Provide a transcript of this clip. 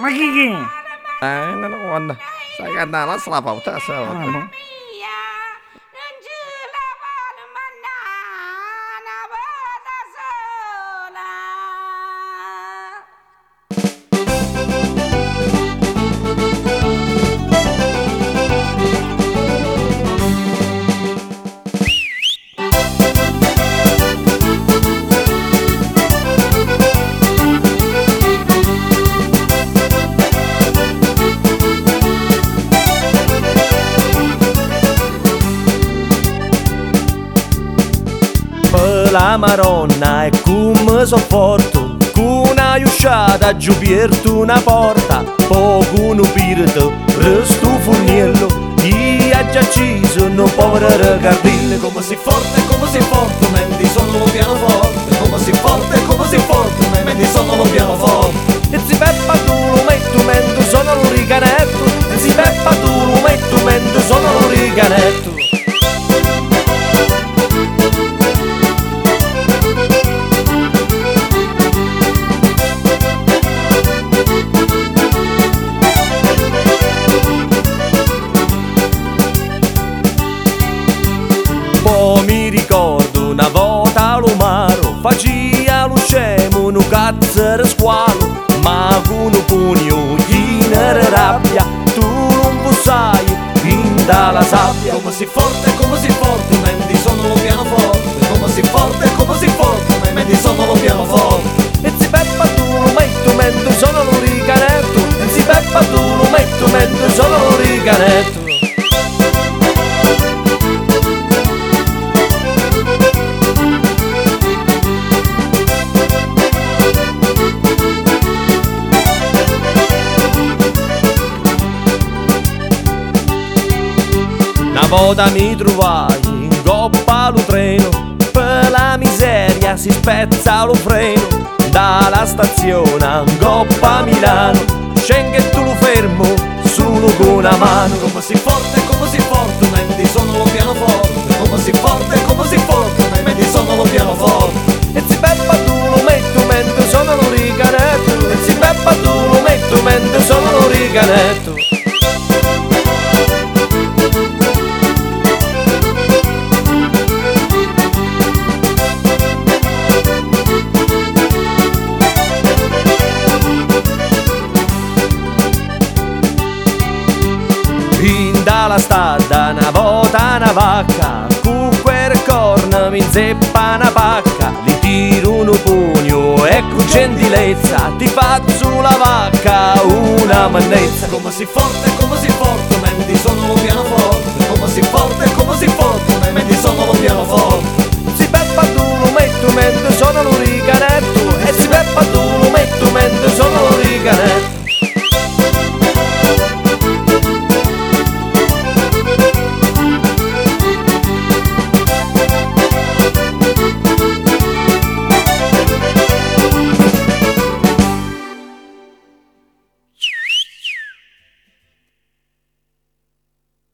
Ma chi chi? Eh, non lo guarda. Stai cantando, la la maronna e come sopporto Con una usciata giù pierto una porta Poco un pirito, resto furniello Io ha già acceso un povero ragardillo Come si forte, come si forte, mendi sono lo pianoforte squalo Ma con un pugno gli ne rabbia. Tu non lo sai, vinta la sabbia. Come si forte, come si forte, mendi sono lo pianoforte come si forte, volta mi trovai in coppa allo treno Per la miseria si spezza lo freno. Dalla stazione a coppa Milano Scendo e tu lo fermo solo con una mano. Come si forte, come si forte, mendi sono lo pianoforte Come si forte, come si forte, mendi sono lo pianoforte E si peppa tu lo metto mentre sono lo ricanetto E si peppa tu lo metto mentre sono lo ricanetto Dalla strada una volta una vacca Con quel corno mi inzeppa una pacca Li tiro un pugno e con gentilezza Ti faccio la vacca una mannezza Come si forte, come si forte, mendi sono pianoforte Come si forte, come si forte,